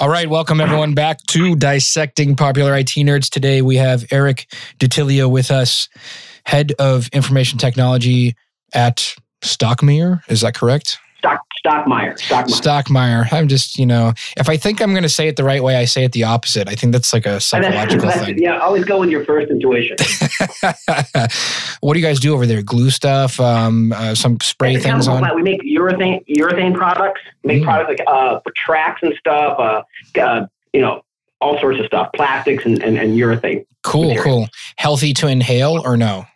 All right, welcome everyone back to Dissecting Popular IT Nerds. Today we have Eric DiTillio with us, head of information technology at Stockmeier. Is that correct? Stock Stockmeier. Stockmeier. Stockmeier. I'm just, you know, if I think I'm going to say it the right way, I say it the opposite. I think that's like a psychological That's- thing. Yeah, always go with your first intuition. what do you guys do over there? Glue stuff, um, uh, some spray It's things on. We make urethane urethane products. Make Mm. products like uh, for tracks and stuff. Uh, uh, you know, all sorts of stuff, plastics and, and, and urethane. Cool, material. cool. Healthy to inhale or no?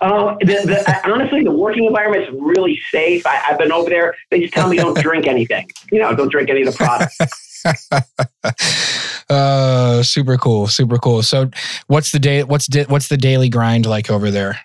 Uh, the, the, honestly, the working environment is really safe. I, I've been over there. They just tell me don't drink anything. You know, don't drink any of the products. uh, super cool, super cool. So, what's the day? What's di- what's the daily grind like over there?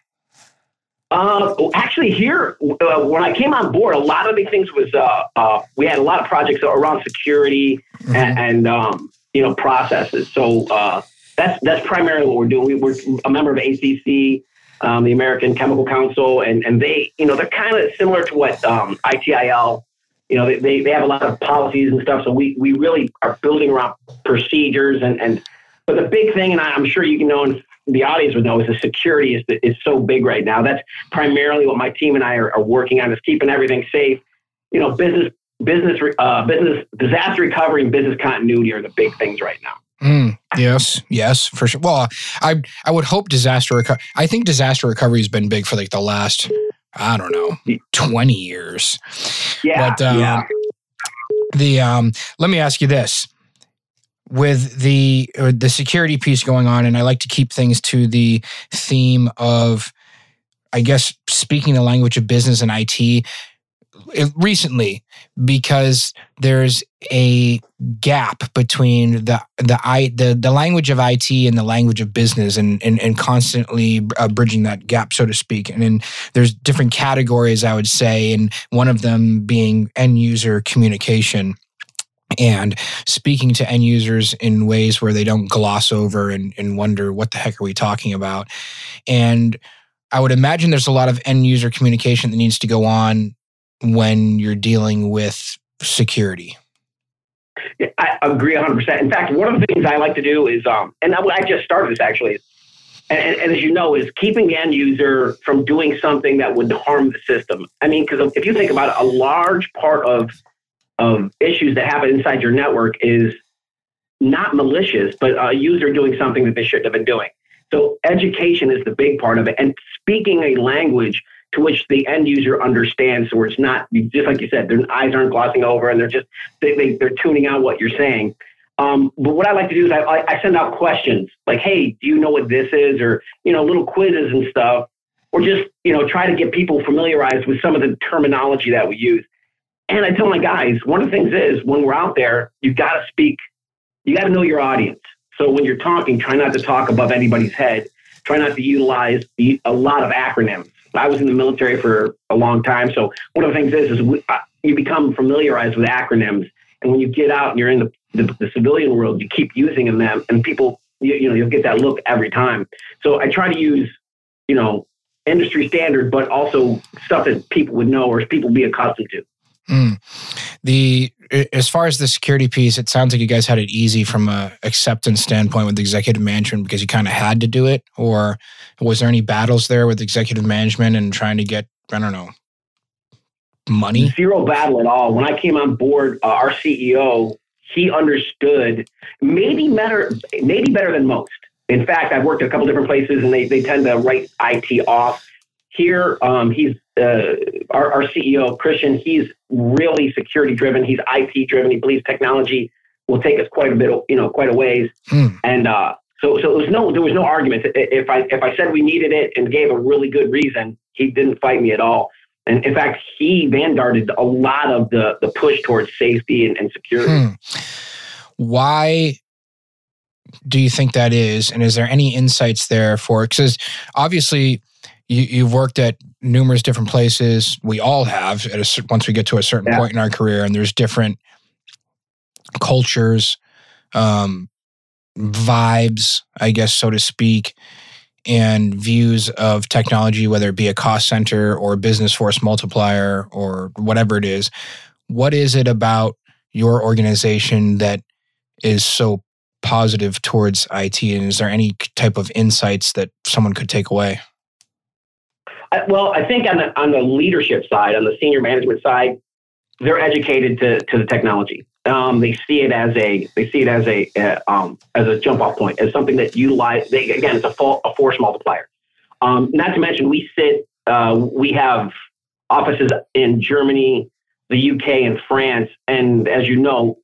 Uh, actually, here uh, when I came on board, a lot of the things was uh, uh, we had a lot of projects around security and, and um, you know processes. So uh, that's that's primarily what we're doing. We, we're a member of ACC, um, the American Chemical Council, and and they you know they're kind of similar to what um, ITIL. You know, they, they, have a lot of policies and stuff. So we, we really are building around procedures and, and but the big thing, and I'm sure you can know, and the audience would know, is the security is is so big right now. That's primarily what my team and I are, are working on is keeping everything safe. You know, business business uh, business disaster recovery and business continuity are the big things right now. Mm, yes, yes, for sure. Well, I I would hope disaster recovery. I think disaster recovery has been big for like the last I don't know twenty years. Yeah, But, um, yeah. The um, let me ask you this: with the uh, the security piece going on, and I like to keep things to the theme of, I guess, speaking the language of business and IT. Recently, because there's a gap between the the i the, the language of IT and the language of business, and and, and constantly uh, bridging that gap, so to speak. And then there's different categories, I would say, and one of them being end user communication and speaking to end users in ways where they don't gloss over and, and wonder what the heck are we talking about. And I would imagine there's a lot of end user communication that needs to go on when you're dealing with security. Yeah, I agree 100%. In fact, one of the things I like to do is, um, and I, I just started this actually, and, and, and as you know, is keeping the end user from doing something that would harm the system. I mean, because if you think about it, a large part of of issues that happen inside your network is not malicious, but a user doing something that they shouldn't have been doing. So education is the big part of it, and speaking a language to which the end user understands, so where it's not just like you said, their eyes aren't glossing over, and they're just they, they they're tuning out what you're saying. Um, but what I like to do is I, I send out questions like, "Hey, do you know what this is?" or you know, little quizzes and stuff, or just you know, try to get people familiarized with some of the terminology that we use. And I tell my guys, one of the things is when we're out there, you got to speak, you got to know your audience. So when you're talking, try not to talk above anybody's head. Try not to utilize a lot of acronyms. I was in the military for a long time, so one of the things is, is we, uh, you become familiarized with acronyms, and when you get out and you're in the, the, the civilian world, you keep using them, and people, you, you know, you'll get that look every time. So I try to use, you know, industry standard, but also stuff that people would know or people be accustomed to. Mm. The as far as the security piece, it sounds like you guys had it easy from a acceptance standpoint with executive management because you kind of had to do it. Or was there any battles there with executive management and trying to get I don't know money? Zero battle at all. When I came on board, uh, our CEO, he understood maybe better, maybe better than most. In fact, I've worked at a couple different places, and they, they tend to write IT off. Here, um, he's uh, our, our CEO, Christian. He's really security driven. He's IT driven. He believes technology will take us quite a bit, you know, quite a ways. Hmm. And uh, so, so it was no, there was no argument. If I if I said we needed it and gave a really good reason, he didn't fight me at all. And in fact, he vanguarded a lot of the the push towards safety and, and security. Hmm. Why do you think that is? And is there any insights there for? Because obviously, you, you've worked at numerous different places. We all have. At a, once we get to a certain Yeah. point in our career, and there's different cultures, um, vibes, I guess, so to speak, and views of technology, whether it be a cost center or a business force multiplier or whatever it is. What is it about your organization that is so positive towards IT? And is there any type of insights that someone could take away? Well, I think on the on the leadership side, on the senior management side, they're educated to to the technology. Um, they see it as a they see it as a uh, um, as a jump off point, as something that utilize. They, again, it's a, full, a force multiplier. Um, not to mention, we sit uh, we have offices in Germany, the UK, and France, and as you know,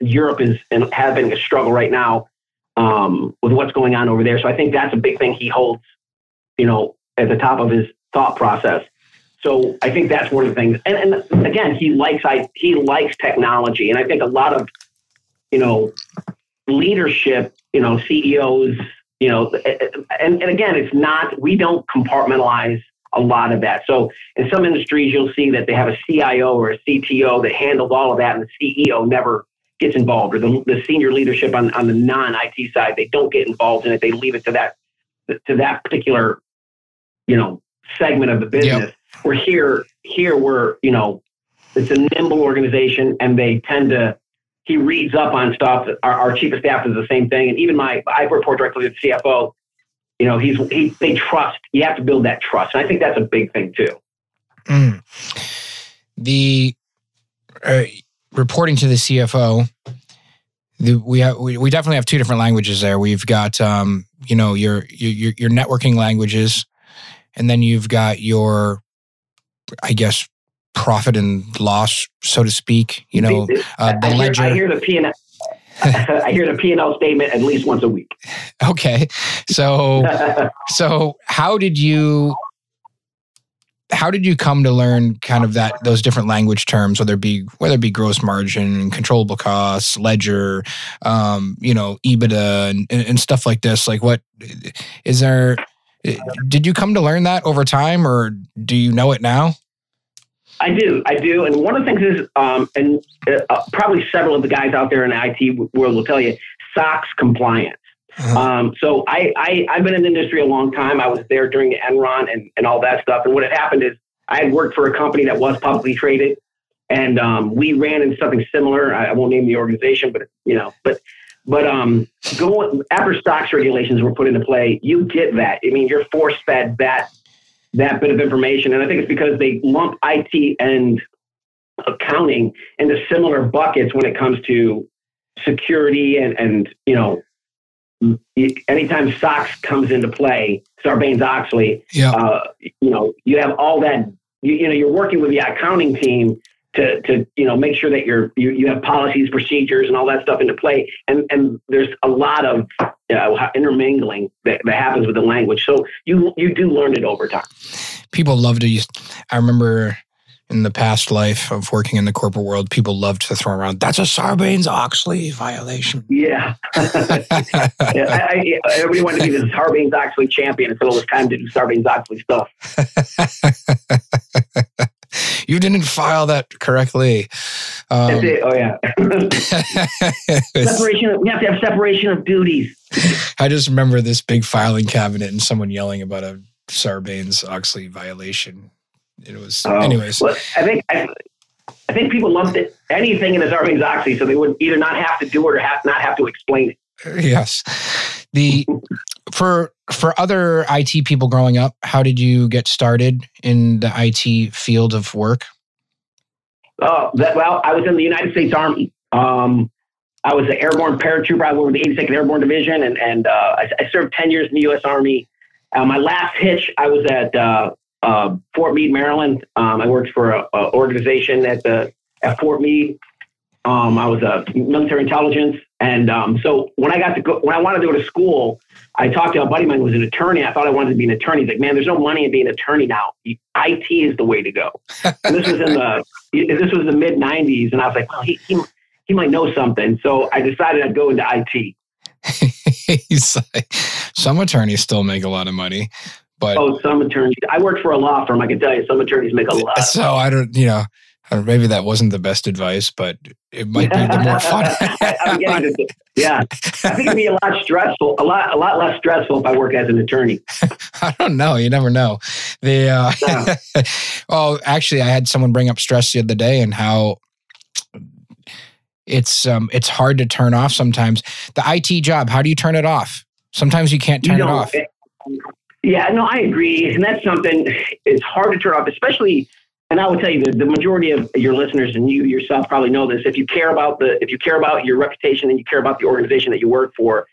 Europe is having a struggle right now um, with what's going on over there. So I think that's a big thing he holds, you know, at the top of his thought process. So I think that's one of the things. And, and again, he likes I, he likes technology, and I think a lot of you know leadership, you know, CEOs, you know, eh, eh, and, and again, it's not we don't compartmentalize a lot of that. So in some industries, you'll see that they have a CIO or a CTO that handles all of that, and the CEO never gets involved, or the, the senior leadership on, on the non-IT side, they don't get involved in it. They leave it to that to that particular, you know, segment of the business. Yep. We're here, here we're, you know, it's a nimble organization and they tend to, he reads up on stuff. Our, our chief of staff is the same thing. And even my, I report directly to the CFO. You know, he's, he, they trust, you have to build that trust. And I think that's a big thing too. Mm. The uh, reporting to the CFO, the, we, have, we, we definitely have two different languages there. We've got, um, you know, your, your, your networking languages, and then you've got your I guess profit and loss, so to speak. You know, uh, the I hear, ledger. I hear the P and I hear the P and L statement at least once a week. Okay, so so how did you how did you come to learn kind of that those different language terms, whether it be whether it be gross margin, controllable costs, ledger, um, you know, EBITDA, and, and stuff like this? Like, what is there? Did you come to learn that over time, or do you know it now? I do, I do, and one of the things is, um, and uh, uh probably several of the guys out there in the IT world will tell you, SOX compliance. Uh-huh. Um, so I, I, have been in the industry a long time. I was there during the Enron and, and all that stuff. And what had happened is I had worked for a company that was publicly traded, and um, we ran into something similar. I, I won't name the organization, but you know, but but um, going after SOX regulations were put into play, you get that. I mean, you're force fed that that bit of information, and I think it's because they lump IT and accounting into similar buckets when it comes to security and and you know anytime SOX comes into play, Sarbanes Oxley, yeah. uh, you know, you have all that. You, you know, you're working with the accounting team to, to you know make sure that you're you, you have policies procedures and all that stuff into play and and there's a lot of uh, intermingling that, that happens with the language so you you do learn it over time people love to use i remember in the past life of working in the corporate world, people loved to throw around, that's a Sarbanes Oxley violation. Yeah. yeah I, I, everybody wanted to be the Sarbanes Oxley champion until it was time to do Sarbanes Oxley stuff. you didn't file that correctly. Um, oh yeah. separation. we have to have separation of duties. I just remember this big filing cabinet and someone yelling about a Sarbanes Oxley violation. It was, oh, anyways. Well, I think I, I, think people lumped it anything in the Sarbanes Oxley, so they would either not have to do it or have not have to explain it. Yes. The for for other IT people growing up, how did you get started in the IT field of work? Oh, that, well, I was in the United States Army. Um, I was an airborne paratrooper. I worked with the 82nd Airborne Division, and and uh, I, I, served 10 years in the U.S. Army. Uh, my last hitch, I was at uh, uh Fort Meade, Maryland. Um, I worked for an organization at the at Fort Meade. Um, I was a military intelligence, and um, so when I got to go, when I wanted to go to school, I talked to a buddy of mine who was an attorney. I thought I wanted to be an attorney. He's like, man, there's no money in being an attorney now. IT is the way to go. and this was in the this was the mid '90s, and I was like, well, he, he he might know something. So I decided I'd go into IT. He's like, some attorneys still make a lot of money, but oh, some attorneys. I worked for a law firm. I can tell you, some attorneys make a lot. So I don't, you know, maybe that wasn't the best advice, but it might be the more fun. yeah, I think it'd be a lot stressful, a lot, a lot less stressful if I work as an attorney. I don't know. You never know. The uh, well, actually, I had someone bring up stress the other day and how it's um it's hard to turn off sometimes. The IT job, how do you turn it off? Sometimes you can't turn You it off. Yeah, no, I agree, and that's something. It's hard to turn off, especially. And I will tell you, the, the majority of your listeners and you yourself probably know this. If you care about the, if you care about your reputation and you care about the organization that you work for,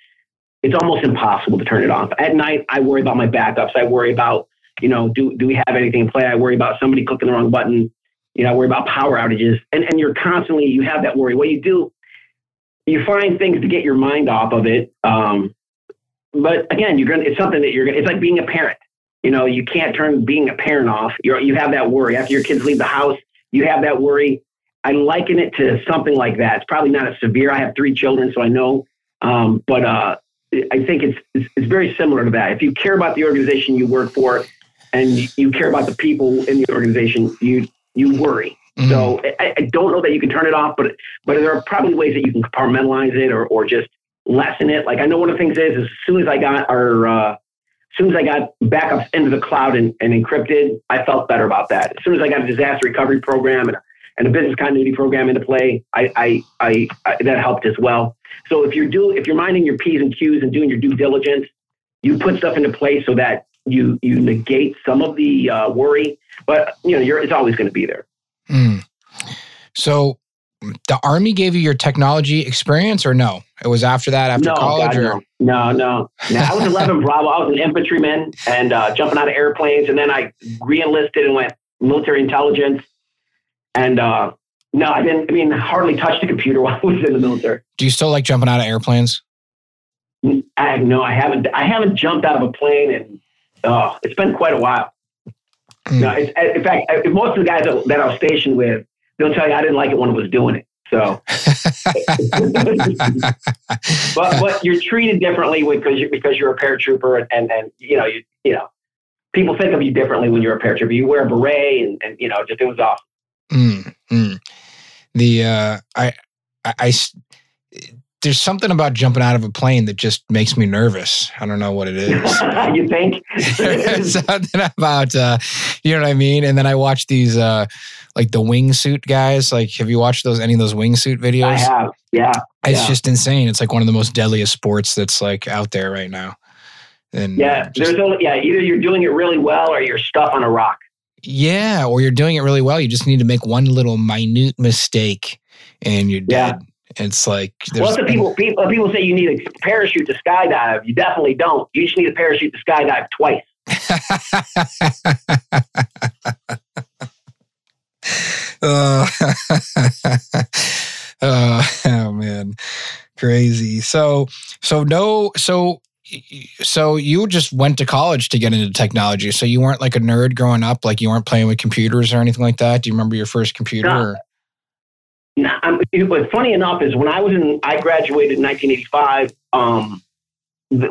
it's almost impossible to turn it off. At night, I worry about my backups. I worry about, you know, do do we have anything in play? I worry about somebody clicking the wrong button. You know, I worry about power outages, and and you're constantly you have that worry. What you do, you find things to get your mind off of it. Um, but again, you're gonna. It's something that you're gonna. It's like being a parent. You know, you can't turn being a parent off. You you have that worry after your kids leave the house. You have that worry. I liken it to something like that. It's probably not as severe. I have three children, so I know. Um, but uh, I think it's, it's it's very similar to that. If you care about the organization you work for, and you care about the people in the organization, you you worry. Mhm. So I, I don't know that you can turn it off, but but there are probably ways that you can compartmentalize it or or just lessen it. Like I know one of the things is, is as soon as I got our uh, as soon as I got backups into the cloud and, and encrypted, I felt better about that. As soon as I got a disaster recovery program and, and a business continuity program into play, I, I, I, I that helped as well. So if you're do if you're minding your p's and q's and doing your due diligence, you put stuff into place so that you you negate some of the uh, worry. But you know, you're it's always going to be there. Mm. So the army gave you your technology experience or no? It was after that, after no, college God, or no, no, no, no. I was 11 Bravo. I was an infantryman and uh, jumping out of airplanes, and then I re-enlisted and went military intelligence. And uh, no, I didn't. I mean, hardly touched a computer while I was in the military. do you still like jumping out of airplanes? I no, I haven't. I haven't jumped out of a plane, and oh, it's been quite a while. Mm. No, it's, in fact, uh, most of the guys that, that I was stationed with, they'll tell you I didn't like it when I was doing it. So, but but you're treated differently because you because you're a paratrooper, and and, you know you you know people think of you differently when you're a paratrooper. You wear a beret, and, and you know just it was awesome. Mm, mm. The uh, I, I, I there's something about jumping out of a plane that just makes me nervous. I don't know what it is. you think? There's something about uh, you know what I mean. And then I watch these uh, like the wingsuit guys. Like, have you watched those any of those wingsuit videos? I have, yeah. It's yeah. just insane. It's like one of the most deadliest sports that's like out there right now. And Yeah, just- there's only yeah. Either you're doing it really well, or you're stuck on a rock. yeah, or you're doing it really well. You just need to make one little minute mistake, and you're Yeah. dead. It's like Well, the people, people people say you need a parachute to skydive. You definitely don't. You just need a parachute to skydive twice. Uh, uh, oh man, crazy. So so no so so you just went to college to get into technology. So you weren't like a nerd growing up. Like you weren't playing with computers or anything like that. Do you remember your first computer? No. I'm, but funny enough is when I was in, I graduated in 1985. Um,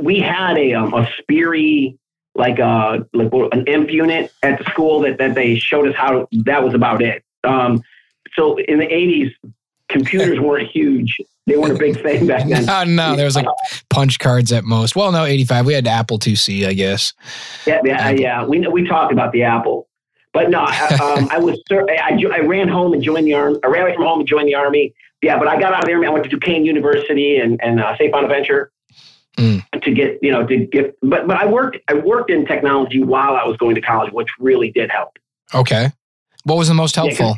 we had a um, a Sperry like a like an imp unit at the school that that they showed us how. That was about it. Um, so in the 80s, computers weren't huge. They weren't a big thing back then. No, no, there was like punch cards at most. Well, no, 85. We had Apple IIc, I guess. Yeah, yeah, yeah. We we talked about the Apple, but no, I, um, I was I, I ran home and joined the army. I ran away from home and joined the army. Yeah, but I got out of the army. I went to Duquesne University and and uh, Saint Bonaventure Mm. to get you know to get. But but I worked I worked in technology while I was going to college, which really did help. Okay. What was the most Yeah, helpful?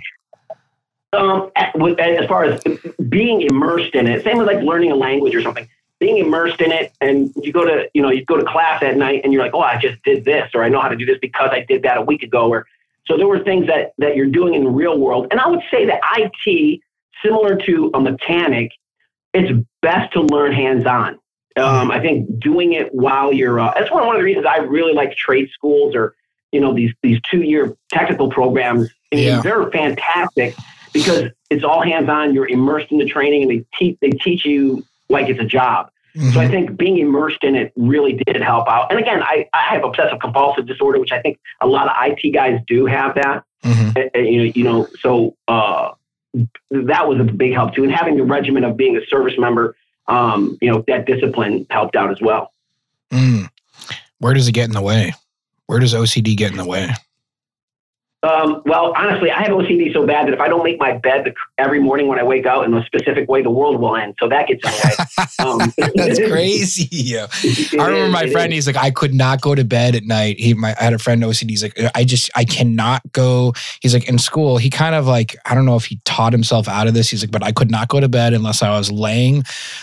Um, as far as being immersed in it, same as like learning a language or something. Being immersed in it, and you go to you know you go to class at night, and you're like, oh, I just did this, or I know how to do this because I did that a week ago. Or so there were things that that you're doing in the real world, and I would say that IT, similar to a mechanic, it's best to learn hands on. Um, I think doing it while you're uh, that's one one of the reasons I really like trade schools or you know these these two year technical programs. I mean, Yeah. They're fantastic because it's all hands on. You're immersed in the training, and they teach they teach you like it's a job. So I Mhm. think being immersed in it really did help out. And again, I, I have obsessive compulsive disorder, which I think a lot of IT guys do have that. Uh, You know, you know, so uh, that was a big help too. And having the regimen of being a service member, um, you know, that discipline helped out as well. Mm. Where does it get in the way? Where does OCD get in the way? Um, well, honestly, I have OCD so bad that if I don't make my bed every morning when I wake up in a specific way, the world will end. So that gets in the way. Um, That's crazy. I remember my friend. He's like, I could not go to bed at night. He, my, I had a friend OCD. He's like, I just, I cannot go. He's like, in school, he kind of like, I don't know if he taught himself out of this. He's like, but I could not go to bed unless I was laying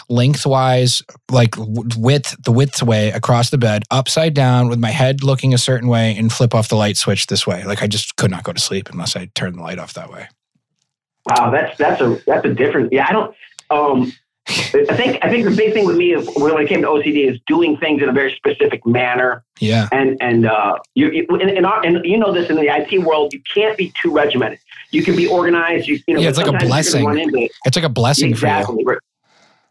lengthwise, like width, the width way across the bed, upside down, with my head looking a certain way, and flip off the light switch this way. Like I just couldn't not go to sleep unless I turn the light off that way. Wow, that's that's a that's a different. Yeah, I don't. Um, I think I think the big thing with me is when it came to OCD is doing things in a very specific manner. Yeah, and and uh, you, you in, in our, and you know this in the IT world, you can't be too regimented. You can be organized. You, you know, yeah, it's like a blessing. It. It's like a blessing exactly. for you.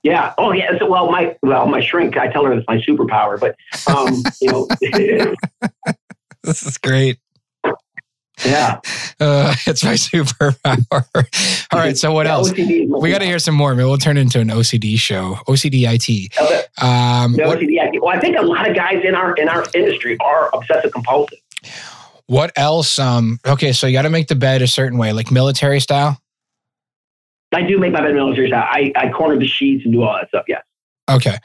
Yeah. Oh, yeah. So, well, my well, my shrink. I tell her it's my superpower, but um, you know, this is great. Yeah. Uh, it's my superpower. All right. So what yeah, else? We got to hear some more. Maybe we'll turn into an OCD show. OCD IT. Okay. Um, OCD IT. Well, I think a lot of guys in our in our industry are obsessive compulsive. What else? Um, okay, so you got to make the bed a certain way, like military style. I do make my bed military style. I, I corner the sheets and do all that stuff. Yes. Okay.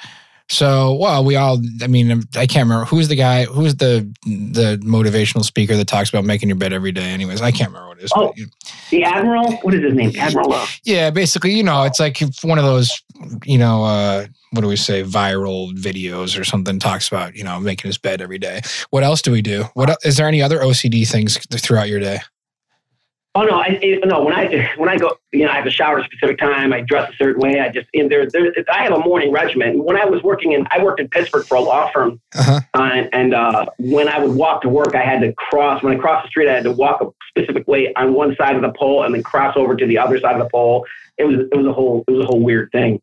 So, well, we all, I mean, I can't remember who's the guy, who's the the motivational speaker that talks about making your bed every day. Anyways, I can't remember what it is. Oh, the Admiral? What is his name? Admiral? Yeah, basically, you know, it's like one of those, you know, uh, what do we say, viral videos or something talks about, you know, making his bed every day. What else do we do? What is there any other OCD things throughout your day? Oh no, I no. When I when I go, you know, I have a shower at a specific time. I dress a certain way. I just in there. There, I have a morning regimen. When I was working in, I worked in Pittsburgh for a law firm, uh-huh. uh, and uh, when I would walk to work, I had to cross. When I crossed the street, I had to walk a specific way on one side of the pole and then cross over to the other side of the pole. It was it was a whole it was a whole weird thing.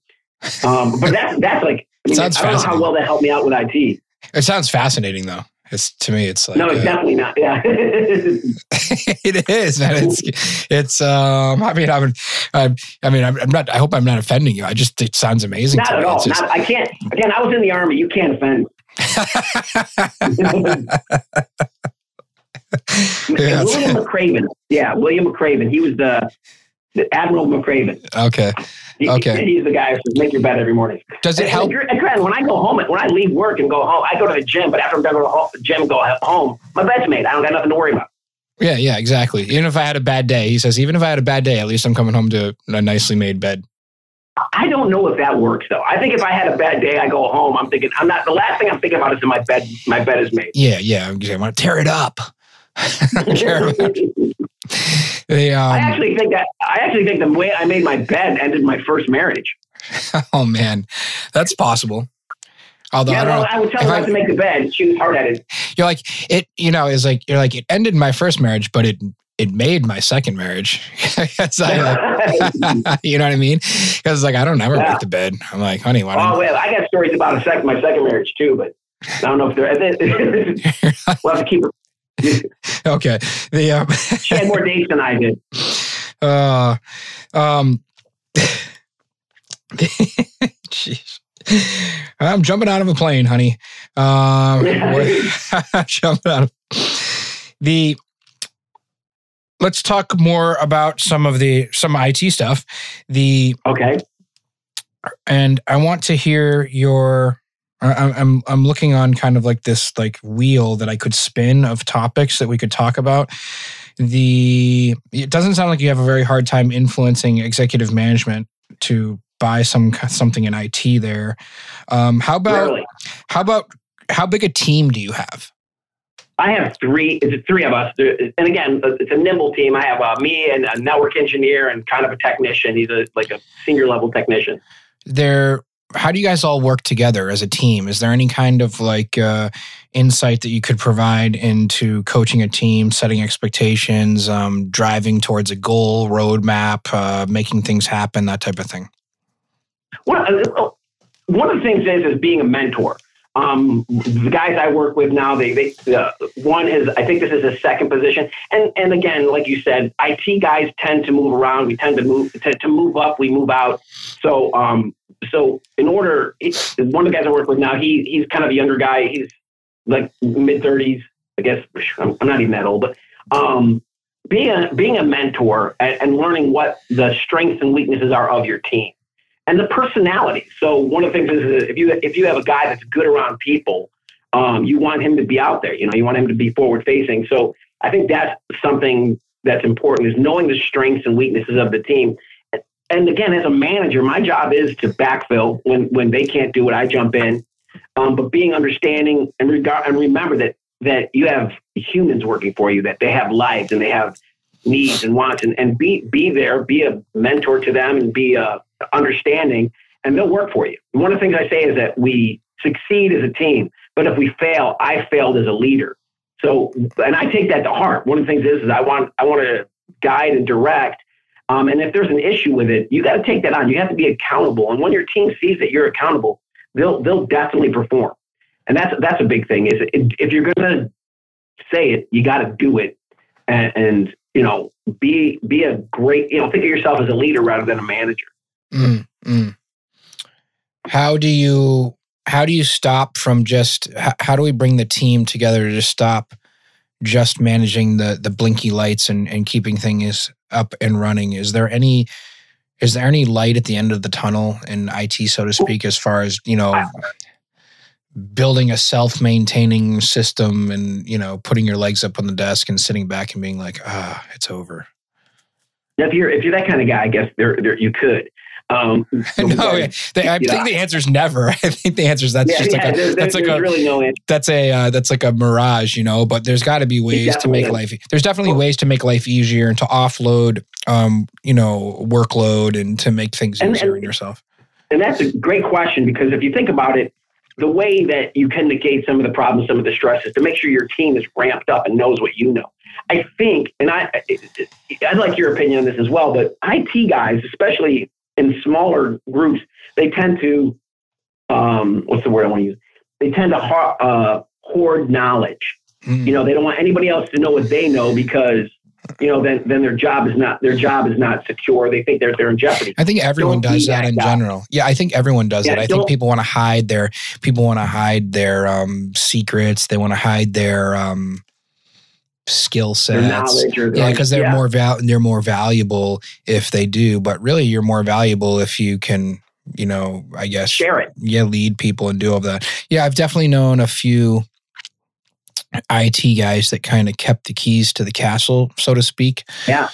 Um, but that's that's like I, mean, I don't know how well that helped me out with IT. It sounds fascinating though. It's to me, it's like no, it's uh, definitely not. Yeah, it is, man. It's it's. Um, I mean, I'm, I'm I mean, I'm, I'm, not. I hope I'm not offending you. I just it sounds amazing. Not at all. Just, not, I can't. Again, I was in the army. You can't offend. yeah, William McRaven. Yeah, William McRaven. He was the Admiral McRaven. Okay. Okay. He's the guy who make your bed every morning. Does it help? And, and when I go home, when I leave work and go home, I go to the gym. But after I'm done to the gym and go home, my bed's made. I don't got nothing to worry about. Yeah, yeah, exactly. Even if I had a bad day, he says, even if I had a bad day, at least I'm coming home to a nicely made bed. I don't know if that works though. I think if I had a bad day, I go home. I'm thinking I'm not. The last thing I'm thinking about is in my bed. My bed is made. Yeah, yeah. I want to tear it up. They, um, I actually think that I actually think the way I made my bed ended my first marriage. oh man, that's possible. Although yeah, I, well, I would tell her not to make the bed. She was hard headed. You're like it. You know, is like you're like it ended my first marriage, but it it made my second marriage. I, like, you know what I mean? Because like I don't ever yeah. make the bed. I'm like, honey, why? Oh well, I got stories about a second my second marriage too, but I don't know if they're. we'll have to keep okay. The um, she had more dates than I did. Uh, um, jeez. I'm jumping out of a plane, honey. Um, jumping out of the. Let's talk more about some of the some IT stuff. The okay, and I want to hear your I'm I'm looking on kind of like this like wheel that I could spin of topics that we could talk about. The it doesn't sound like you have a very hard time influencing executive management to buy some something in IT there. Um, how about really? how about how big a team do you have? I have three. It's three of us, and again, it's a nimble team. I have uh, me and a network engineer and kind of a technician. He's a like a senior level technician. There how do you guys all work together as a team? Is there any kind of like uh, insight that you could provide into coaching a team, setting expectations, um, driving towards a goal, roadmap, uh, making things happen, that type of thing? Well, uh, one of the things is is being a mentor. Um, the guys I work with now, they, they uh, one is I think this is a second position, and and again, like you said, IT guys tend to move around. We tend to move to, to move up, we move out. So um, so in order, one of the guys I work with now, he he's kind of a younger guy. He's like mid thirties, I guess. I'm, I'm, not even that old, but um, being a, being a mentor and, and learning what the strengths and weaknesses are of your team and the personality. So one of the things is if you if you have a guy that's good around people, um, you want him to be out there. You know, you want him to be forward facing. So I think that's something that's important is knowing the strengths and weaknesses of the team. And again, as a manager, my job is to backfill when when they can't do it. I jump in, um, but being understanding and regard and remember that that you have humans working for you, that they have lives and they have needs and wants, and, and be be there, be a mentor to them, and be a understanding, and they'll work for you. one of the things I say is that we succeed as a team, but if we fail, I failed as a leader. So, and I take that to heart. One of the things is, is I want I want to guide and direct. Um, and if there's an issue with it, you got to take that on. You have to be accountable. And when your team sees that you're accountable, they'll they'll definitely perform. And that's that's a big thing. Is if you're to say it, you got to do it. And, and you know, be be a great. You know, think of yourself as a leader rather than a manager. Mm, mm. How do you how do you stop from just how, how, do we bring the team together to stop just managing the the blinky lights and and keeping things up and running? Is there any is there any light at the end of the tunnel in IT, so to speak, as far as you know? building a self-maintaining system and you know putting your legs up on the desk and sitting back and being like ah it's over if you're if you're that kind of guy i guess there, there you could um, no, yeah. they, I think the answer is never. I think the answer is that's yeah, just yeah, like a, that's like a really no answer. that's a uh, that's like a mirage, you know. But there's got to be ways to make is. life. There's definitely ways to make life easier and to offload, um, you know, workload and to make things and, easier and, on yourself. And that's a great question because if you think about it, the way that you can negate some of the problems, some of the stresses, to make sure your team is ramped up and knows what you know. I think, and I, I'd like your opinion on this as well, but IT guys, especially in smaller groups, they tend to, um, what's the word I want to use? They tend to uh, hoard knowledge. Mm. You know, they don't want anybody else to know what they know because you know, then then their job is not their job is not secure. They think they're they're in jeopardy. I think everyone don't does that, that in general. Yeah, I think everyone does yeah, that. I think people want to hide their people want to hide their um, secrets. They want to hide their um, skill sets. yeah, because they're yeah. more val- they're more valuable if they do. But really, you're more valuable if you can, you know, I guess share it. Yeah, lead people and do all that. Yeah, I've definitely known a few IT guys that kind of kept the keys to the castle, so to speak. Yeah,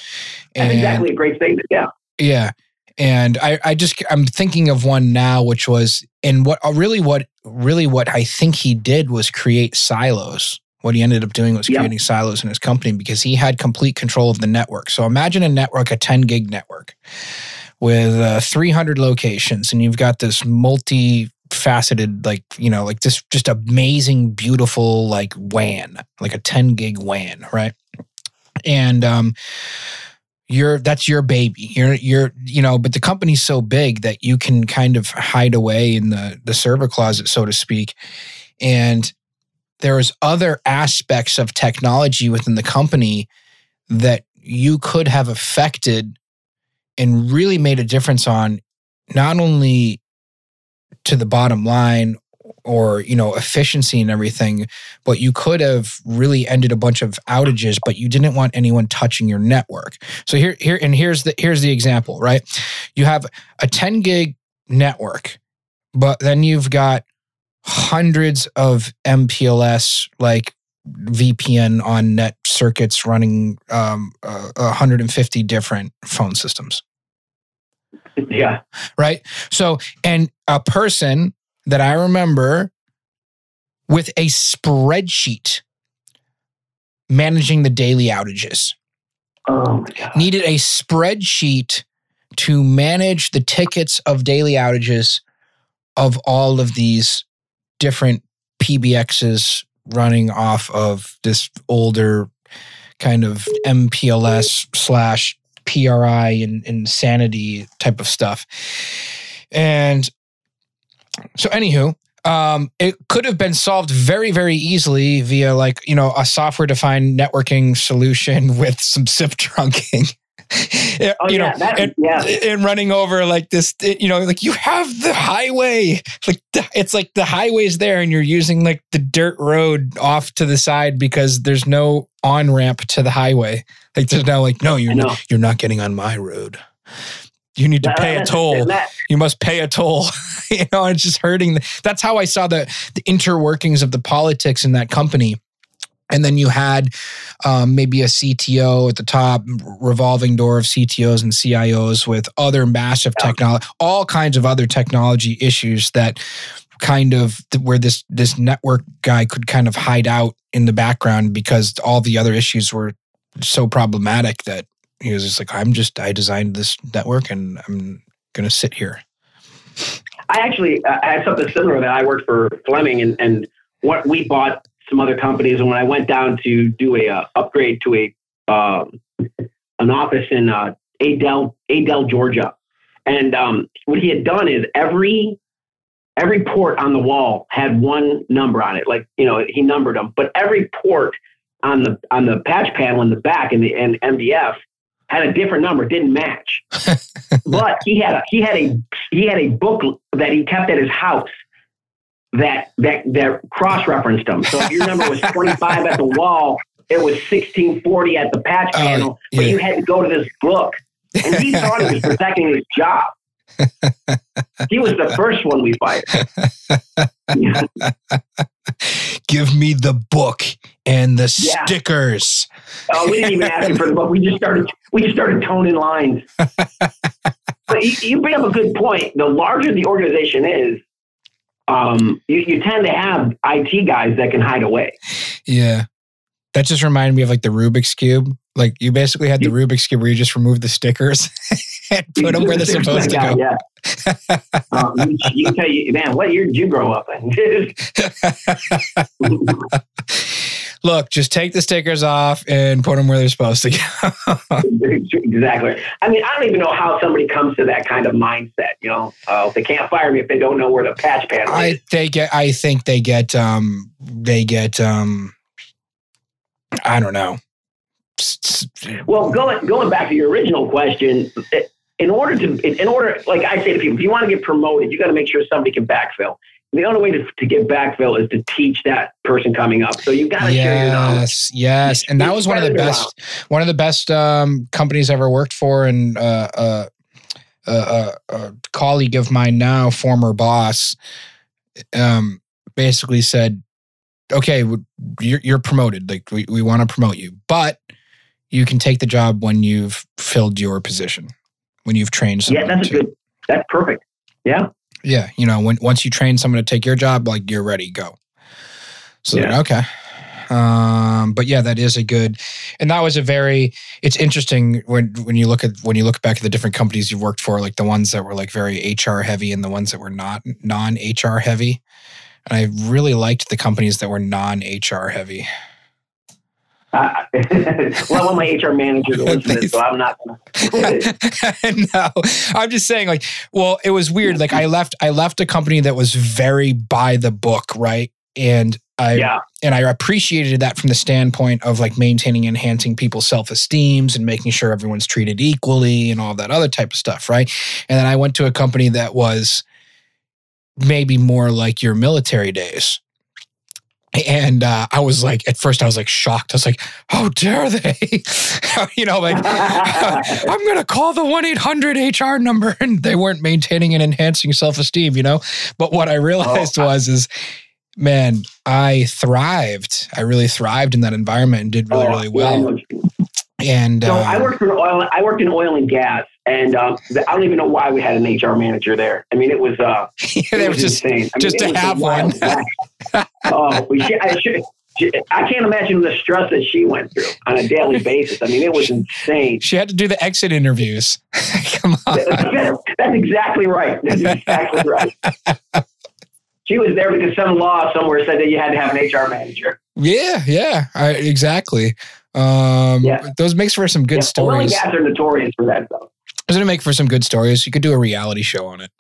and, exactly a great statement. Yeah, yeah. And I, I just I'm thinking of one now, which was and what really what really what I think he did was create silos what he ended up doing was creating yep. silos in his company because he had complete control of the network. So imagine a network, a 10 gig network with uh, 300 locations, and you've got this multi faceted like you know like this just amazing beautiful like WAN like a 10 gig WAN right and um you're that's your baby you're you're you know but the company's so big that you can kind of hide away in the the server closet so to speak and there's other aspects of technology within the company that you could have affected and really made a difference on not only to the bottom line or you know efficiency and everything but you could have really ended a bunch of outages but you didn't want anyone touching your network. So here here and here's the here's the example right? You have a 10 gig network but then you've got hundreds of MPLS like VPN on net circuits running um, uh, 150 different phone systems. Yeah. Right. So, and a person that I remember with a spreadsheet managing the daily outages. Oh Needed a spreadsheet to manage the tickets of daily outages of all of these different PBXs running off of this older kind of MPLS slash PRI and insanity type of stuff. And so, anywho, um, it could have been solved very, very easily via like, you know, a software defined networking solution with some SIP trunking. Oh, you yeah, know, that- and, yeah. and running over like this, you know, like you have the highway, like the, it's like the highway's there, and you're using like the dirt road off to the side because there's no on ramp to the highway. Like there's no like, no, you're not, you're not getting on my road. You need to pay a toll that- you must pay a toll. you know, it's just hurting. The, that's how I saw the the interworkings of the politics in that company. And then you had um, maybe a CTO at the top, revolving door of CTOs and CIOs with other massive technology, all kinds of other technology issues that kind of where this this network guy could kind of hide out in the background because all the other issues were so problematic that he was just like, I'm just I designed this network and I'm gonna sit here. I actually uh, I had something similar that I worked for Fleming and, and what we bought some other companies. And when I went down to do a uh, upgrade to a um, an office in uh, Adel, Adel, Georgia, and um, what he had done is every every port on the wall had one number on it. Like you know, he numbered them, but every port on the on the patch panel in the back in the and MDF had a different number, didn't match. but he had a he had a he had a book that he kept at his house that that that cross referenced them. So if your number was 25 at the wall, it was 1640 at the patch Oh, panel, but yeah. you had to go to this book. And he thought he was protecting his job. He was the first one we fired. Give me the book and the Yeah. stickers. Oh, we didn't even ask him for the book. We just started. We just started toning lines. but you, you bring up a good point. The larger the organization is, um, you, you tend to have IT guys that can hide away. Yeah. That just reminded me of like the Rubik's Cube. Like you basically had the Rubik's Cube where you just remove the stickers and put them where they're supposed to go. Yeah. um, you, you tell you, man, what year did you grow up in? Look, just take the stickers off and put them where they're supposed to go. exactly. I mean, I don't even know how somebody comes to that kind of mindset. You know, uh, they can't fire me if they don't know where the patch panel is. I they get I think they get um they get um I don't know. Well, going going back to your original question, in order to in order, like I say to people, if you want to get promoted, you got to make sure somebody can backfill. The only way to, to get backfill is to teach that person coming up. So you've got to share your knowledge. Yes, yes, and that was one of the best, one of the best um, companies I ever worked for, and uh, uh, uh, uh, a colleague of mine now, former boss, um, basically said, "Okay, you're, you're promoted. Like we, we want to promote you, but you can take the job when you've filled your position, when you've trained someone." Yeah, that's a good. That's perfect. Yeah. Yeah, you know, when once you train someone to take your job, like you're ready, go. So Yeah. okay. Um, but yeah, that is a good, and that was a very. It's interesting when when you look at when you look back at the different companies you've worked for, like the ones that were like very HR heavy and the ones that were not non HR heavy. And I really liked the companies that were non HR heavy. Uh, well, my HR managers listening, so I'm not. Gonna, no, I'm just saying, like, well, it was weird. Like, I left, I left a company that was very by the book, right? And I, yeah. and I appreciated that from the standpoint of like maintaining, and enhancing people's self esteems and making sure everyone's treated equally and all that other type of stuff, right? And then I went to a company that was maybe more like your military days. And uh, I was like, at first, I was like shocked. I was like, "How dare they?" you know, like I'm going to call the 1 800 HR number. And they weren't maintaining and enhancing self esteem, you know? But what I realized Oh. was, is man, I thrived. I really thrived in that environment and did really, Oh, really well. And So uh, I worked for oil. I worked in oil and gas, and um, I don't even know why we had an HR manager there. I mean, it was uh, they it was just, insane. I just to have one. oh, we I, should, I can't imagine the stress that she went through on a daily basis. I mean, it was insane. she had to do the exit interviews. Come on. That's exactly right. That's exactly right. She was there because some law somewhere said that you had to have an HR manager. Yeah, yeah, I, exactly. Um, Yeah. Those makes for some good Yeah, stories. gas are notorious for that, though. Doesn't it make for some good stories? You could do a reality show on it.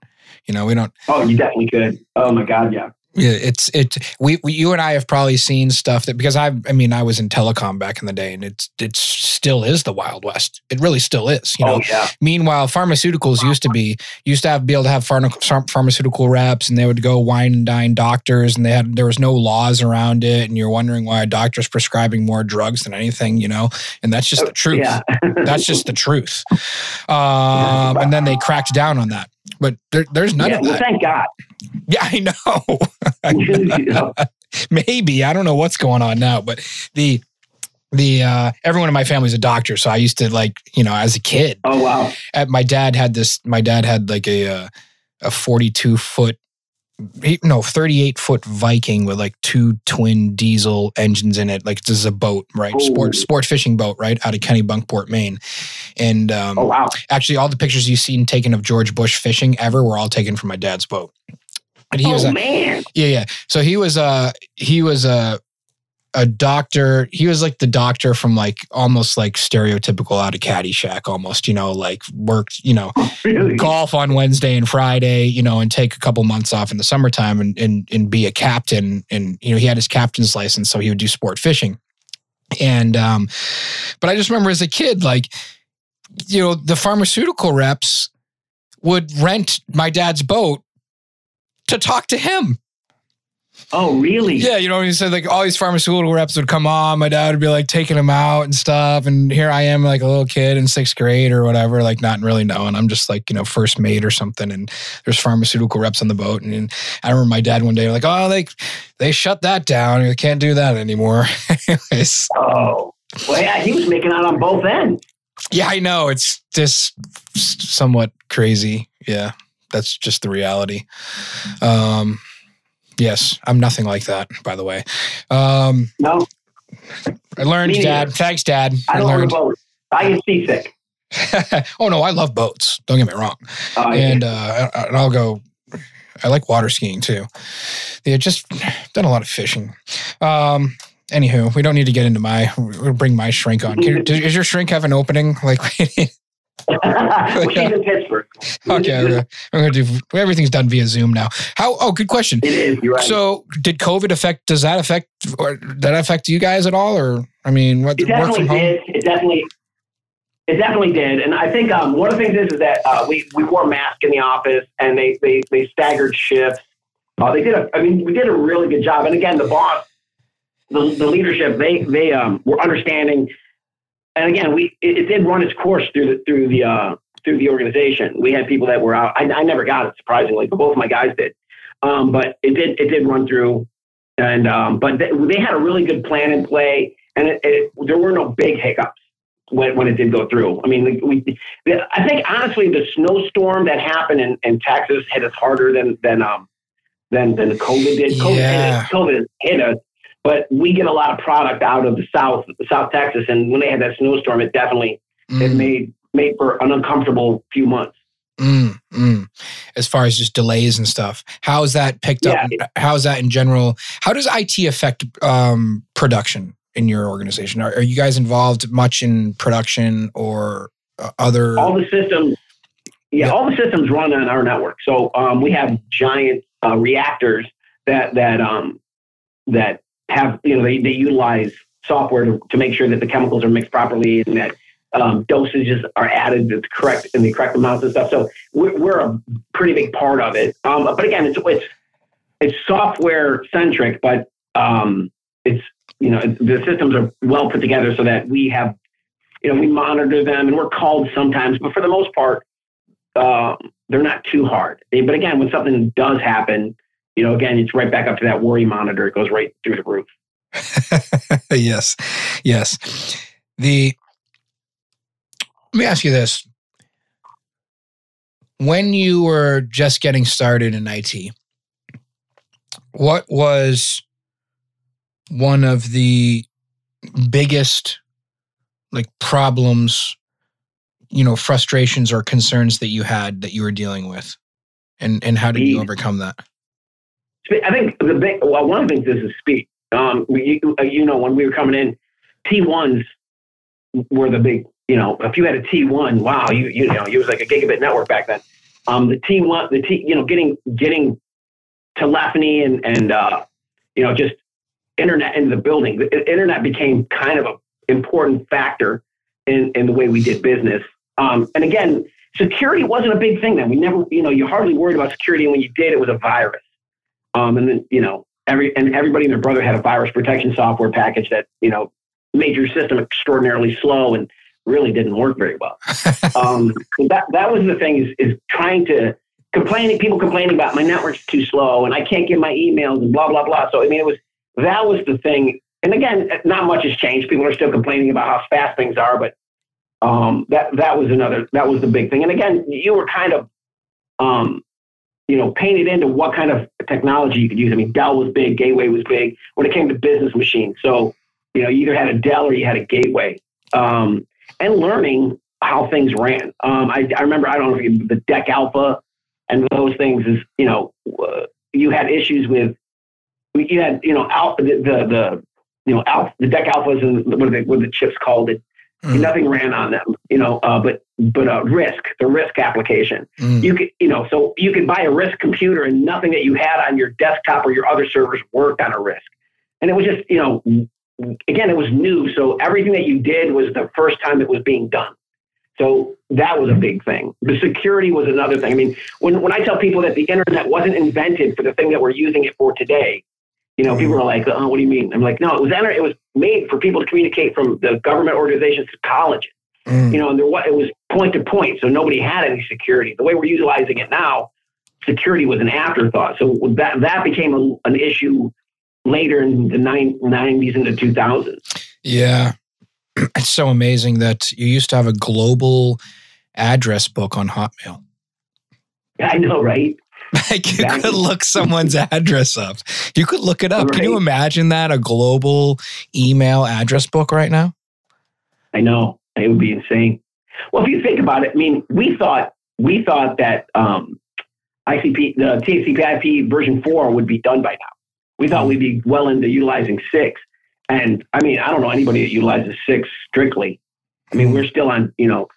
You know, we don't. Oh, you definitely could. Oh my God, yeah. Yeah, it's it. We, we you and I have probably seen stuff that because I I mean I was in telecom back in the day and it's it still is the wild west. It really still is. You know. Oh yeah. Meanwhile, pharmaceuticals used to be used to have be able to have pharma, pharmaceutical reps and they would go wine and dine doctors and they had there was no laws around it and you're wondering why a doctor's prescribing more drugs than anything. You know, and that's just the truth. Yeah. That's just the truth. Um, and then they cracked down on that. But there, there's none yeah, of well, that. thank God. Yeah, I know. Maybe I don't know what's going on now, but the the uh, everyone in my family is a doctor, so I used to like you know as a kid. Oh wow. At, my dad had this. My dad had like a uh, a forty two foot. No, thirty-eight foot Viking with like two twin diesel engines in it. Like this is a boat, right? Ooh. Sport sport fishing boat, right? Out of Kennebunkport, Maine. And um, Oh wow. actually, all the pictures you've seen taken of George Bush fishing ever were all taken from my dad's boat. And he oh was a, man. yeah, yeah. So he was a he was a a doctor. He was like the doctor from like almost like stereotypical out of Caddyshack, almost. You know, like worked. You know, Really? golf on Wednesday and Friday. You know, and take a couple months off in the summertime and and and be a captain. And you know, he had his captain's license, so he would do sport fishing. And um, but I just remember as a kid, like you know, the pharmaceutical reps would rent my dad's boat to talk to him. Oh really? Yeah, you know, he said like all these pharmaceutical reps would come on. My dad would be like taking them out and stuff. And here I am, like a little kid in sixth grade or whatever, like not really knowing. I'm just like, you know, first mate or something. And there's pharmaceutical reps on the boat. And, and I remember my dad one day like, oh, they they shut that down. You can't do that anymore. Anyways, Oh. Well, yeah, he was making out on both ends. yeah, I know. It's just somewhat crazy. Yeah, that's just the reality. Um, yes, I'm nothing like that, by the way. Um, No, I learned, Dad. Thanks, Dad. I I learned. I get seasick. oh no, I love boats. Don't get me wrong. Uh, And uh, and I'll go. I like water skiing too. Yeah, just done a lot of fishing. Um, anywho, we don't need to get into my. We'll bring my shrink on. Can, does your shrink have an opening? Like, well, she's in Pittsburgh. okay, I'm gonna do. Everything's done via Zoom now. How? Oh, good question. It is. You're right. So, did COVID affect? Does that affect? Or did that affect you guys at all? Or I mean, what it definitely from home? did. It definitely. It definitely did, and I think um, one of the things is, is that uh, we we wore masks in the office, and they they they staggered shifts. Uh, they did a, I mean, we did a really good job. And again, the boss, the, the leadership, they they um, were understanding. And again, we it, it did run its course through the through the uh, through the organization. We had people that were out. I, I never got it surprisingly, but both of my guys did. Um, but it did it did run through, and um, but they, they had a really good plan in play, and it, it, there were no big hiccups when, when it did go through. I mean, we, I think honestly, the snowstorm that happened in, in Texas hit us harder than than um than than COVID did. COVID, Yeah. COVID hit us, but we get a lot of product out of the South, South Texas, and when they had that snowstorm, it definitely it Mm, made made for an uncomfortable few months. mm, mm. As far as just delays and stuff, how is that picked up? How is that in general? How does IT affect um, production in your organization? Are, are you guys involved much in production or uh, other? all the systems yeah, Yeah. all the systems run on our network so um, we have giant uh, reactors that that um, that have you know they, they utilize software to, to make sure that the chemicals are mixed properly and that um, dosages are added the correct in the correct amounts and stuff. So we're, we're a pretty big part of it. Um, but again it's it's it's software centric but um, it's you know the systems are well put together so that we have you know we monitor them and we're called sometimes but for the most part uh, they're not too hard. But again when something does happen you know again it's right back up to that worry monitor it goes right through the roof yes, yes. The let me ask you this: When you were just getting started in IT, what was one of the biggest like problems, you know, frustrations or concerns that you had that you were dealing with, and and how did you overcome that? I think the big, well, one of the things is speed. Um, you, uh, you know, when we were coming in, T1s were the big, you know, if you had a T1, wow, you, you know, it was like a gigabit network back then. Um, the T1, the T, you know, getting, getting telephony and and uh, you know just internet into the building. The internet became kind of an important factor in in the way we did business. Um, and again, security wasn't a big thing then. We never, you know, you hardly worried about security, and when you did, it was a virus. Um, and then you know every and everybody and their brother had a virus protection software package that you know made your system extraordinarily slow and really didn't work very well. um, that that was the thing is is trying to complaining people complaining about my network's too slow and I can't get my emails and blah blah blah. So I mean it was that was the thing. And again, not much has changed. People are still complaining about how fast things are, but um, that that was another that was the big thing. And again, you were kind of um, you know painted into what kind of technology you could use. I mean, Dell was big, Gateway was big when it came to business machines. So you know, you either had a Dell or you had a Gateway. Um, and learning how things ran. Um, I, I, remember, I don't know if you, the DEC Alpha and those things is, you know, uh, you had issues with, you had, you know, the, the, the, you know, alpha, the DEC Alphas and what are, they, what are the chips called? It, mm. Nothing ran on them, you know, uh, but, but uh, RISC, the RISC application. Mm. You could, you know, so you could buy a RISC computer and nothing that you had on your desktop or your other servers worked on a RISC. And it was just, you know, again, it was new. So everything that you did was the first time it was being done. So that was a big thing. The security was another thing. I mean, when, when I tell people that the internet wasn't invented for the thing that we're using it for today, you know, people are like, oh, what do you mean? I'm like, no, it was it was made for people to communicate from the government organizations to colleges. Mm. You know, and there was, it was point to point, so nobody had any security. The way we're utilizing it now, security was an afterthought. So that that became a, an issue later in the 90s and the 2000s. Yeah. It's so amazing that you used to have a global address book on Hotmail. I know, right? Like you exactly. could look someone's address up. You could look it up. Right. Can you imagine that? A global email address book right now? I know. It would be insane. Well, if you think about it, I mean, we thought we thought that um, ICP, the TCP/IP version four would be done by now. We thought we'd be well into utilizing six. And I mean, I don't know anybody that utilizes six strictly. I mean, we're still on, you know,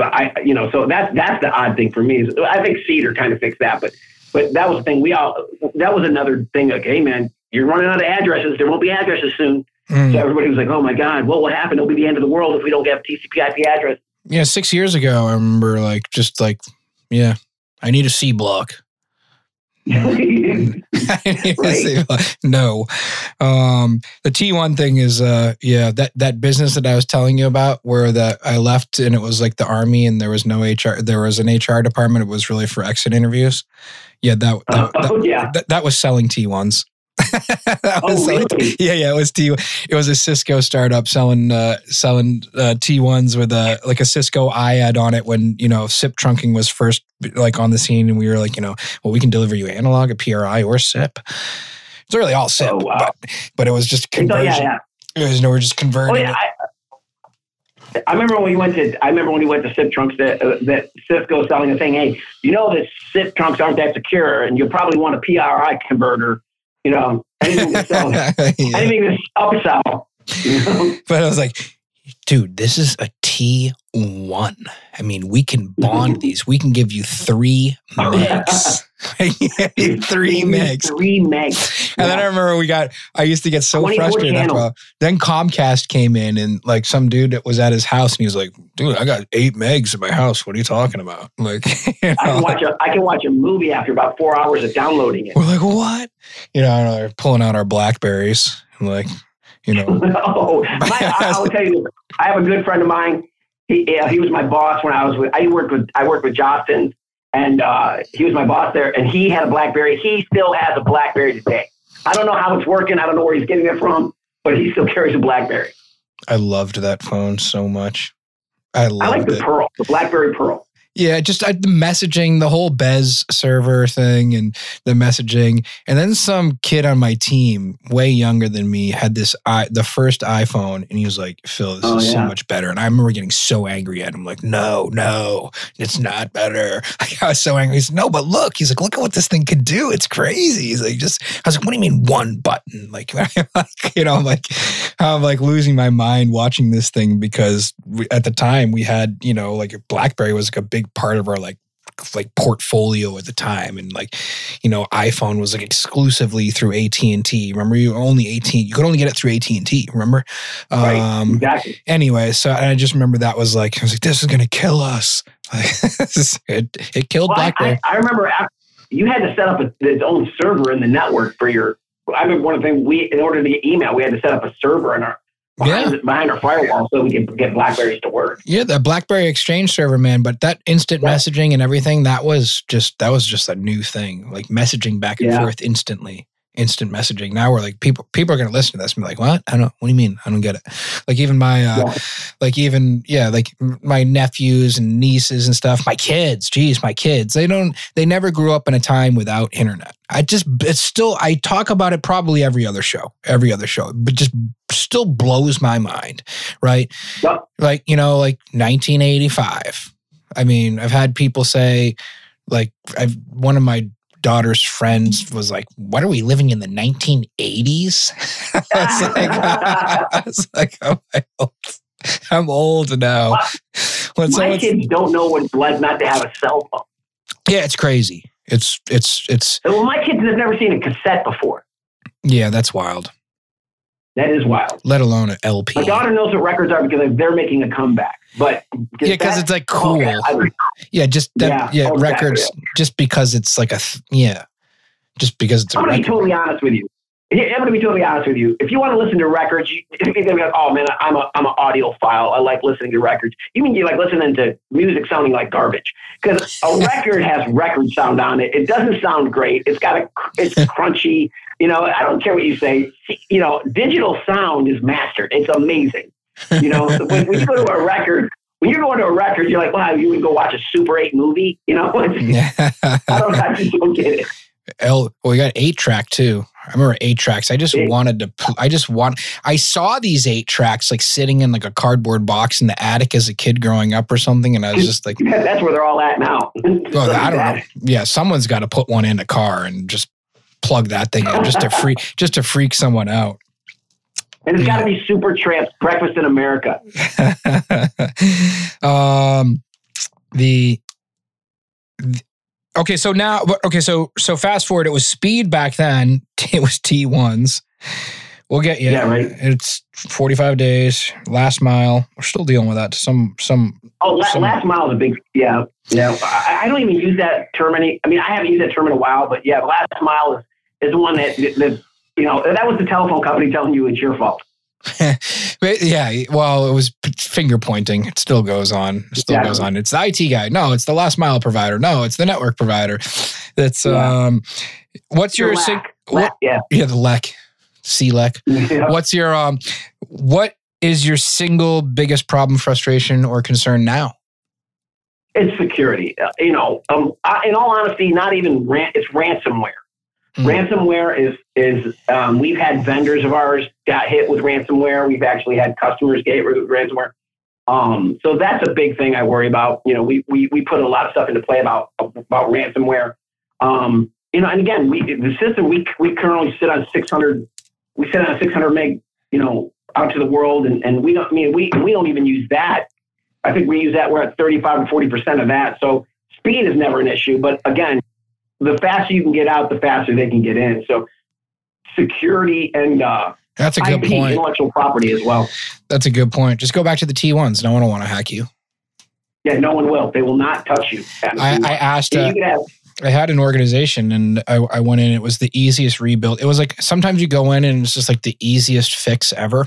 I, you know, so that's that's the odd thing for me is I think CIDR kind of fixed that, but but that was the thing. We all that was another thing. Like, hey man, you're running out of addresses. There won't be addresses soon. Mm. So everybody was like, oh my god, what will happen? It'll be the end of the world if we don't get TCP/IP address. Yeah, six years ago, I remember like just like, yeah, I need a C block. no. Um, the T1 thing is, uh, yeah, that, that business that I was telling you about where that I left and it was like the army and there was no HR, there was an HR department. It was really for exit interviews. Yeah. That, that, that, oh, yeah. that, that was selling T1s. Oh, really? yeah, yeah. It was T. It was a Cisco startup selling uh, selling uh, T1s with a like a Cisco IAD on it when you know SIP trunking was first like on the scene, and we were like, you know, well, we can deliver you analog, a PRI, or SIP. It's really all SIP, oh, wow. but, but it was just conversion. Oh, yeah, yeah. It was no, we're just converting. Oh, yeah, I, I remember when we went to I remember when we went to SIP trunks that uh, that Cisco selling a thing. Hey, you know that SIP trunks aren't that secure, and you'll probably want a PRI converter you know, anything to sell, yeah. anything to upsell. You know? But I was like, dude, this is a T1. I mean, we can bond mm-hmm. these. We can give you three megs. three megs. Three megs. And then I remember we got, I used to get so frustrated. After, then Comcast came in and like some dude that was at his house and he was like, dude, I got eight megs in my house. What are you talking about? Like, you know, I, can watch a, I can watch a movie after about four hours of downloading it. We're like, what? You know, they're pulling out our Blackberries. I'm like, you know. oh, my, I, will tell you, I have a good friend of mine. He, yeah, he was my boss when I was with. I worked with. I worked with Jostens, and uh, he was my boss there. And he had a BlackBerry. He still has a BlackBerry today. I don't know how it's working. I don't know where he's getting it from, but he still carries a BlackBerry. I loved that phone so much. I, I like the it. Pearl, the BlackBerry Pearl. Yeah, just uh, the messaging, the whole BES server thing, and the messaging, and then some kid on my team, way younger than me, had this i the first iPhone, and he was like, "Phil, this oh, is yeah. so much better." And I remember getting so angry at him, like, "No, no, it's not better." I was so angry. He's "No, but look." He's like, "Look at what this thing can do. It's crazy." He's like, "Just," I was like, "What do you mean one button?" Like, you know, I'm like, I'm like losing my mind watching this thing because we, at the time we had, you know, like BlackBerry was like a big big part of our like like portfolio at the time, and like you know, iPhone was like exclusively through AT and T. Remember, you only 18 you could only get it through AT and T. Remember? Right. Um, exactly. Anyway, so I just remember that was like I was like, this is gonna kill us. it, it killed well, BlackBerry. I, I remember you had to set up a, its own server in the network for your. I remember one of the things we, in order to get email, we had to set up a server in our behind, yeah. behind our firewall so we can get Blackberries to work. Yeah, the BlackBerry Exchange server, man. But that instant yeah. messaging and everything, that was just that was just a new thing. Like messaging back and yeah. forth instantly instant messaging. Now we're like people people are going to listen to this and be like, "What? I don't. What do you mean? I don't get it." Like even my, uh, yeah. like even yeah, like my nephews and nieces and stuff. My kids, geez, my kids. They don't. They never grew up in a time without internet. I just it's still I talk about it probably every other show, every other show, but just still blows my mind, right? Yeah. Like you know, like 1985. I mean, I've had people say like I've one of my daughter's friends was like, "What are we living in the 1980s?" I was like, "I was like, oh, I'm old now." When my kids don't know what it's like not to have a cell phone. Yeah, it's crazy. It's it's it's. Well, my kids have never seen a cassette before. Yeah, that's wild. That is wild. Let alone an LP. My daughter knows what records are because they're making a comeback. But yeah, because it's like oh, cool. Okay, yeah, just that, yeah, yeah oh, records. Just because it's like a th- yeah, just because it's. I'm gonna be totally honest with you. I'm going to be totally honest with you. If you want to listen to records, you, you're going to be like, oh man, I'm a I'm an audiophile. I like listening to records. You mean you like listening to music sounding like garbage? Because a record has record sound on it. It doesn't sound great. It's got a it's crunchy. You know, I don't care what you say. You know, digital sound is mastered. It's amazing. You know, when, when, you go to a record, when you're going to a record, you're like, wow, you would go watch a Super 8 movie. You know, I don't, I just don't get it. L, well, we got eight track too. I remember eight tracks. I just wanted to. I just want. I saw these eight tracks like sitting in like a cardboard box in the attic as a kid growing up or something, and I was just like, "That's where they're all at now." well, I don't know. Yeah, someone's got to put one in a car and just plug that thing in just to freak just to freak someone out. And it's got to be Supertramp breakfast in America. um, the okay, so now okay, so so fast forward. It was speed back then. It was T ones. We'll get you. Yeah, right. It's forty five days. Last mile. We're still dealing with that. Some some. Oh, some, last mile is a big. Yeah, yeah. I, I, don't even use that term any. I mean, I haven't used that term in a while, but yeah, last mile is is one that that you know, that was the telephone company telling you it's your fault. yeah, well, it was finger pointing. It still goes on. It still exactly. goes on. It's the IT guy. No, it's the last mile provider. No, it's the network provider. That's yeah. um. What's your sig- what, yeah yeah the LEC, CLEC. Yeah. What's your um? What is your single biggest problem, frustration, or concern now? It's security. Uh, you know, um, I, in all honesty, not even ran- it's ransomware. Mm. Ransomware is is um, we've had vendors of ours got hit with ransomware. We've actually had customers get hit with ransomware. Um, so that's a big thing I worry about. You know, we we we put a lot of stuff into play about about ransomware. Um, you know, and again, we the system we we currently sit on 600. We sit on 600 meg. You know, out to the world, and and we don't. I mean, we we don't even use that. I think we use that. We're at 35 or 40 percent of that. So speed is never an issue. But again, the faster you can get out, the faster they can get in. So security and uh, that's a good IP, point. Intellectual property as well. That's a good point. Just go back to the T1s. No one will want to hack you. Yeah, no one will. They will not touch you. I, I, asked. Uh, I had an organization and I, I went in. It was the easiest rebuild. It was like sometimes you go in and it's just like the easiest fix ever.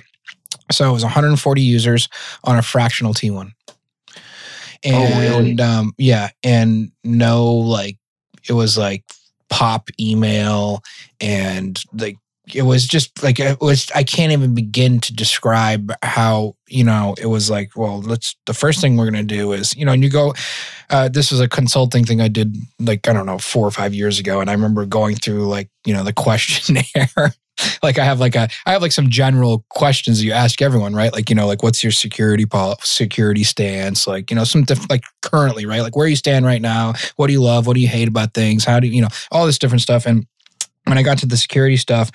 So it was 140 users on a fractional T1. And oh, really? um, yeah, and no like it was like pop email and like it was just like it was i can't even begin to describe how you know it was like well let's the first thing we're going to do is you know and you go uh, this was a consulting thing i did like i don't know four or five years ago and i remember going through like you know the questionnaire like I have like a I have like some general questions you ask everyone, right? Like you know, like what's your security pol- security stance? Like you know, some diff- like currently, right? Like where you stand right now. What do you love? What do you hate about things? How do you, you know all this different stuff? And when I got to the security stuff,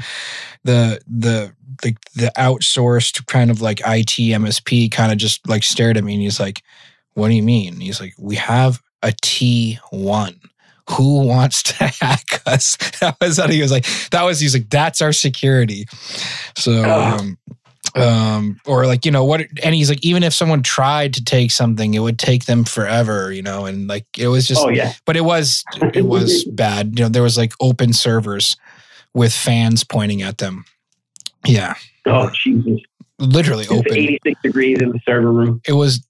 the the the the outsourced kind of like IT MSP kind of just like stared at me and he's like, "What do you mean?" he's like, "We have a T1. Who wants to hack us? That was how he was like, that was, he's like, that's our security. So, Oh. um, um, or like, you know, what, and he's like, even if someone tried to take something, it would take them forever, you know, and like, it was just, oh yeah. but it was, it was bad. You know, there was like open servers with fans pointing at them. Yeah. Oh Jesus. Literally It's open. 86 degrees in the server room. it was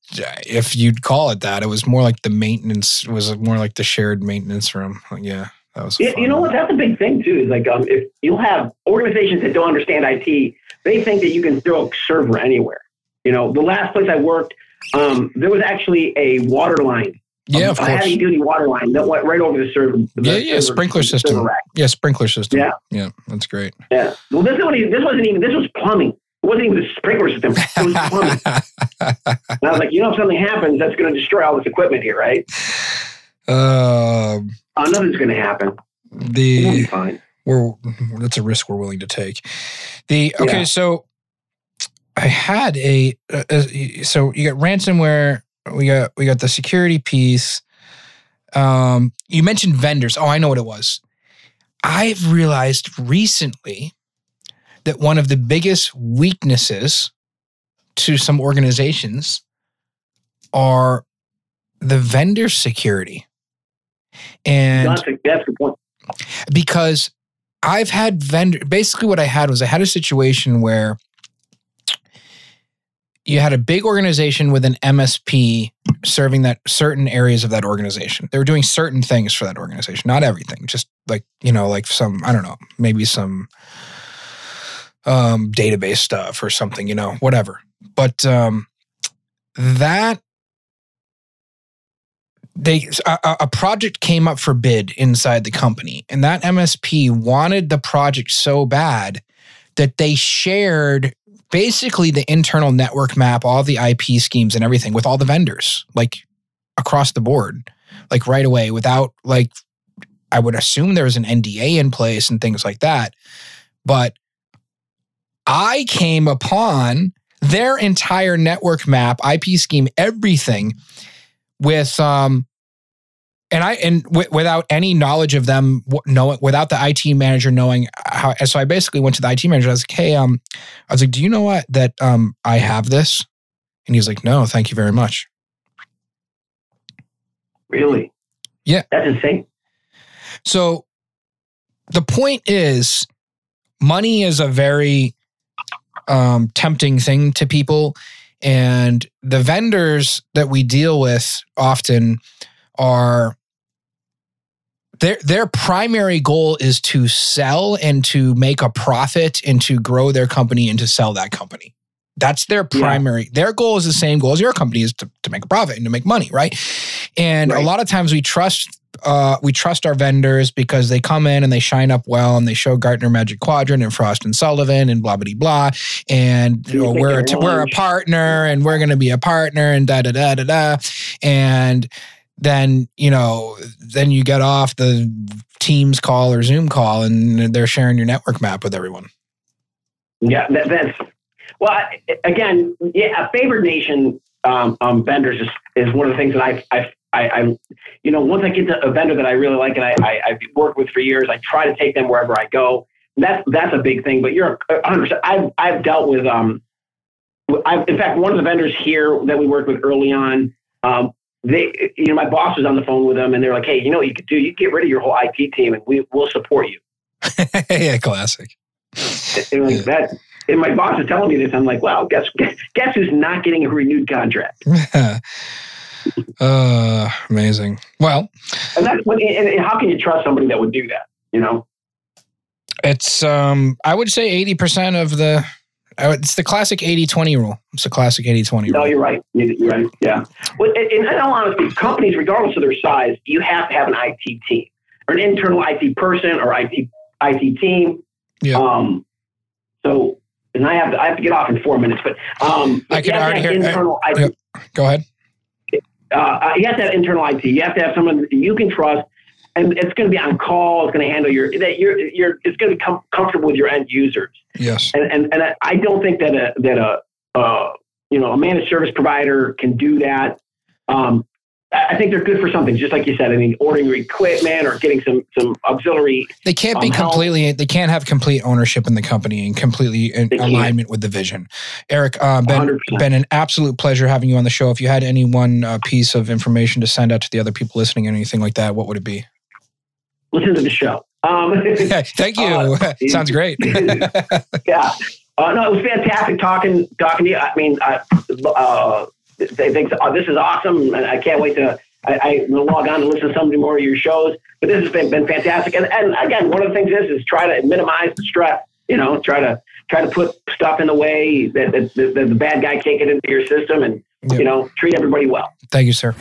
if you'd call it that it was more like the maintenance was more like the shared maintenance room yeah that was Yeah, you know what? That's a big thing too. Is like um, if you'll have organizations that don't understand IT, they think that you can throw a server anywhere. You know, the last place I worked, um, there was actually a water line, yeah of a course heavy duty water line that went right over the server. the Yeah, yeah, server- sprinkler system. yeah sprinkler system Yeah. yeah that's great Yeah. Well, this wasn't even, this wasn't even this was plumbing. It wasn't even the sprinkler system. It was plumbing. and I was like, you know, if something happens, that's going to destroy all this equipment here, right? um Uh, nothing's going to happen. The be fine. we're that's a risk we're willing to take. The okay, Yeah. so I had a uh, uh, so you got ransomware, we got we got the security piece. Um, you mentioned vendors. Oh, I know what it was. I've realized recently that one of the biggest weaknesses to some organizations are the vendor security. And That's a point. because I've had vendor basically what I had was I had a situation where you had a big organization with an MSP serving that certain areas of that organization. They were doing certain things for that organization, not everything, just like, you know, like some, I don't know, maybe some um database stuff or something, you know, whatever. But um that they a, a- project came up for bid inside the company and that msp wanted the project so bad that they shared basically the internal network map all the ip schemes and everything with all the vendors like across the board like right away without like i would assume there was an nda in place and things like that but i came upon their entire network map ip scheme everything with um and I and w- without any knowledge of them knowing without the IT manager knowing how so I basically went to the IT manager I was like hey um I was like do you know what that um I have this and he's like no thank you very much Really? Yeah. That's insane. so the point is money is a very um tempting thing to people and the vendors that we deal with often are their their primary goal is to sell and to make a profit and to grow their company and to sell that company. That's their Yeah. primary. Their goal is the same goal as your company is to, to make a profit and to make money, right? And a lot of times we trust uh, we trust our vendors because they come in and they shine up well and they show Gartner Magic Quadrant and Frost and Sullivan and blah blah blah, and you You know, we're a we're a partner and we're going to be a partner and da da da da da, and then you know then you get off the Teams call or Zoom call and they're sharing your network map with everyone. Yeah, that, that's well. I, again, yeah, a favored nation um, um, vendors is, is one of the things that I, I, I, I, you know, once I get to a vendor that I really like and I, I, I've worked with for years, I try to take them wherever I go. That's that's a big thing. But you're 100. percent I've I've dealt with um, I've, in fact, one of the vendors here that we worked with early on. Um, they, you know, my boss was on the phone with them, and they're like, "Hey, you know what you could do? You get rid of your whole IT team, and we will support you." yeah, classic. And like that, and my boss is telling me this. I'm like, well, guess guess, guess who's not getting a renewed contract? uh, amazing. Well, And that's when. And, how can you trust somebody that would do that? You know? it's um, I would say eighty percent of the. It's the classic 80-20 rule. It's the classic 80-20 rule. No, you're right. You're right. Yeah. Well, in, in all honesty, companies, regardless of their size, you have to have an IT team or an internal IT person or IT IT team. Yeah. Um. So, and I have to, I have to get off in four minutes, but um, I can already hear- internal IT yeah. Go ahead. uh, you have to have internal IT. You have to have someone that you can trust, and it's going to be on call. It's going to handle your that you're you're. It's going to be com- comfortable with your end users. Yes. And and, and I- I don't think that a that a uh, you know a managed service provider can do that. Um, I think they're good for something, just like you said. I mean, ordering equipment or getting some some auxiliary. They can't be um, completely. They can't have complete ownership in the company and completely in alignment with the vision. Eric, uh, been 100%. been an absolute pleasure having you on the show. If you had any one uh, piece of information to send out to the other people listening, or anything like that, what would it be? Listen to the show. Um, Thank you. Uh, Sounds great. yeah. Uh, no, it was fantastic talking talking to you. I mean, I, uh, they think uh, this is awesome, and I can't wait to. I, I will log on to listen to some more of your shows. But this has been, been fantastic. And, and again, one of the things is is try to minimize the stress. You know, try to try to put stuff in the way that, that, that the bad guy can't get into your system, and Yep. you know, treat everybody well. Thank you, sir.